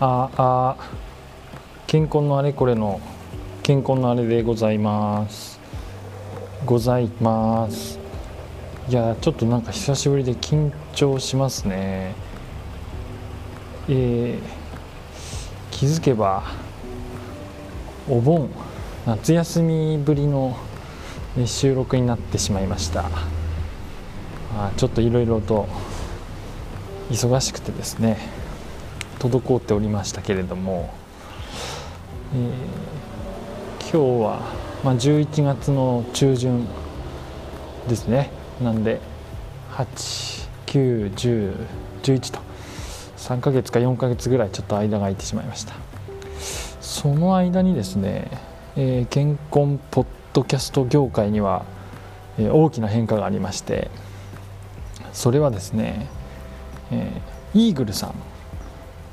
ああ健康のあれこれの健康のあれでございます。ございます。いやちょっとなんか久しぶりで緊張しますね。えー、気づけばお盆夏休みぶりの収録になってしまいました。あちょっといろいろと忙しくてですね。滞っておりましたけれども、えー、今日は、まあ、11月の中旬ですね。なんで891011と3ヶ月か4ヶ月ぐらいちょっと間が空いてしまいました。その間にですね、えー、健康ポッドキャスト業界には、えー、大きな変化がありましてそれはですね、えー、イーグルさん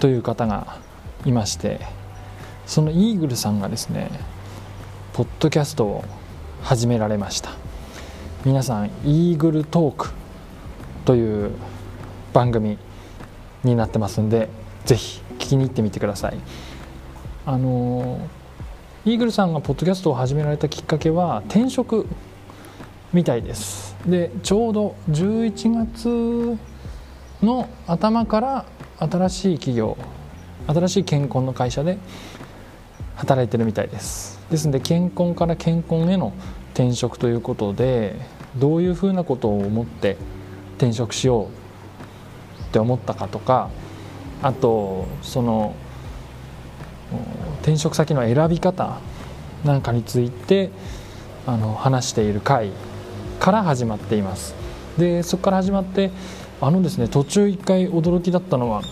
という方がいましてそのイーグルさんがですねポッドキャストを始められました。皆さんイーグルトークという番組になってますんでぜひ聞きに行ってみてください。あのイーグルさんがポッドキャストを始められたきっかけは転職みたいです。でちょうど11月の頭から新しい企業新しい健康の会社で働いてるみたいです。ですので健康から健康への転職ということでどういうふうなことを思って転職しようって思ったかとかあとその転職先の選び方なんかについてあの話している回から始まっています。でそこから始まってあのですね途中一回驚きだったのは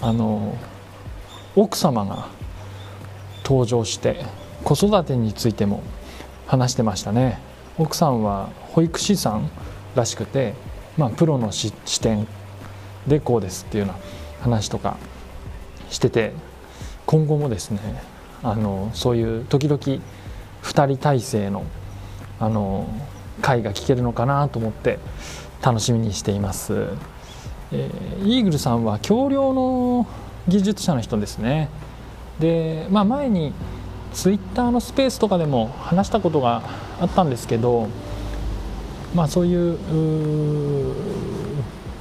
あの奥様が登場して子育てについても話してましたね。奥さんは保育士さんらしくて、まあ、プロの視点でこうですっていうような話とかしてて今後もですねあのそういう時々2人体制のあの会が聞けるのかなと思って楽しみにしています。えー、イーグルさんは橋梁の技術者の人ですねで、まあ、前にツイッターのスペースとかでも話したことがあったんですけど、まあ、そういう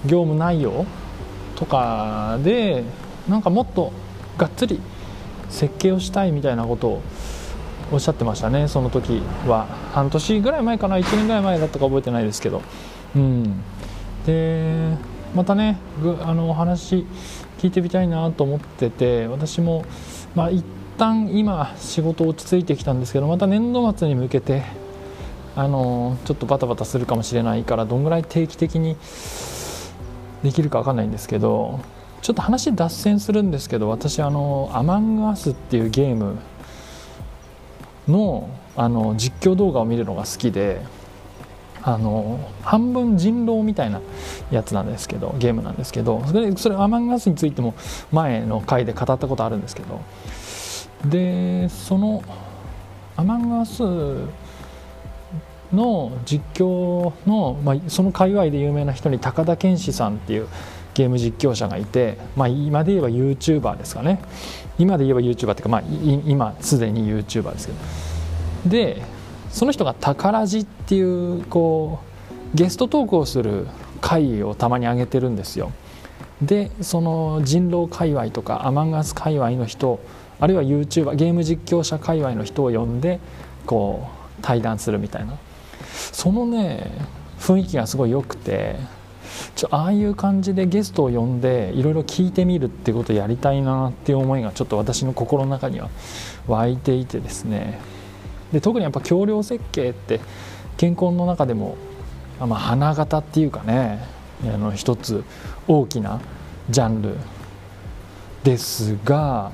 業務内容とかでなんかもっとがっつり設計をしたいみたいなことをおっしゃってましたねその時は。半年ぐらい前かな1年ぐらい前だったか覚えてないですけど。うん。でまたねあのお話聞いてみたいなと思ってて私もまあ一旦今仕事落ち着いてきたんですけどまた年度末に向けてあのちょっとバタバタするかもしれないからどんぐらい定期的にできるか分かんないんですけどちょっと話脱線するんですけど私あの「アマングアス」っていうゲームのあの実況動画を見るのが好きであの半分人狼みたいなやつなんですけどゲームなんですけどそれそれアマンガスについても前の回で語ったことあるんですけど。でそのアマンガスの実況の、まあ、その界隈で有名な人に高田健志さんっていうゲーム実況者がいて、まあ、今で言えば YouTuber ですかね。今で言えば YouTuber っていうか、まあ、今すでに YouTuber ですけど。でその人が「宝地」っていうこうゲストトークをする回をたまに上げてるんですよ。でその人狼界隈とかアマンガス界隈の人あるいは YouTuber ゲーム実況者界隈の人を呼んでこう対談するみたいな。そのね雰囲気がすごい良くてちょああいう感じでゲストを呼んでいろいろ聞いてみるってことをやりたいなっていう思いがちょっと私の心の中には湧いていてですね。で特にやっぱ橋梁設計って健康の中でも、まあ、花形っていうかねあの一つ大きなジャンルですが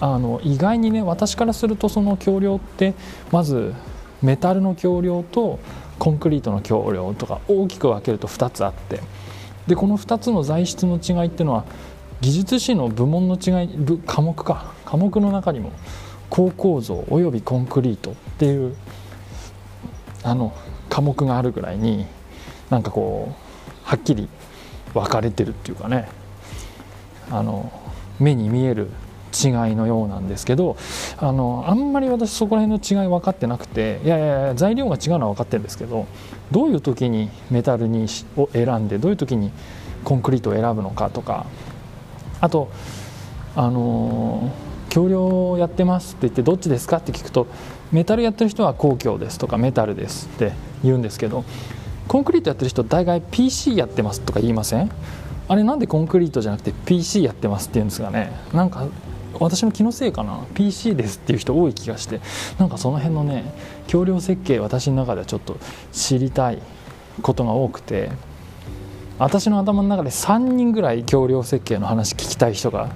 あの意外にね私からするとその橋梁ってまずメタルの橋梁とコンクリートの橋梁とか大きく分けると2つあってでこの2つの材質の違いっていうのは技術士の部門の違い科目か。科目の中にも高構造およびコンクリートっていうあの科目があるぐらいになんかこうはっきり分かれてるっていうかね。あの目に見える違いのようなんですけどあのあんまり私そこら辺の違い分かってなくていやいや材料が違うのは分かってるんですけどどういう時にメタルにを選んでどういう時にコンクリートを選ぶのかとかあとあの橋梁やってますって言ってどっちですかって聞くとメタルやってる人は公共ですとかメタルですって言うんですけどコンクリートやってる人大概 PC やってますとか言いません？あれなんでコンクリートじゃなくて PC やってますって言うんですがね？なんか私の気のせいかな。PC ですっていう人多い気がして。なんかその辺のね橋梁設計私の中ではちょっと知りたいことが多くて。私の頭の中で3人ぐらい橋梁設計の話聞きたい人が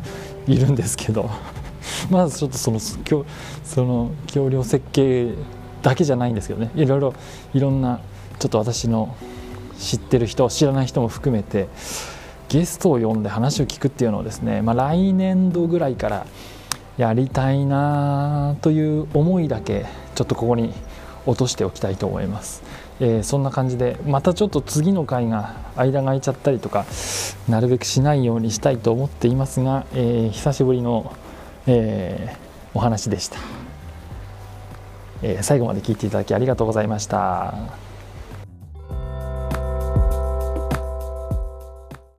いるんですけど。まずちょっとそのその橋梁設計だけじゃないんですけどね。いろいろいろんなちょっと私の知ってる人知らない人も含めて。ゲストを呼んで話を聞くっていうのをですね、まあ、来年度ぐらいからやりたいなという思いだけちょっとここに落としておきたいと思います、えー、そんな感じでまたちょっと次の回が間が空いちゃったりとかなるべくしないようにしたいと思っていますが、えー、久しぶりの、えー、お話でした、え最後まで聞いていただきありがとうございました。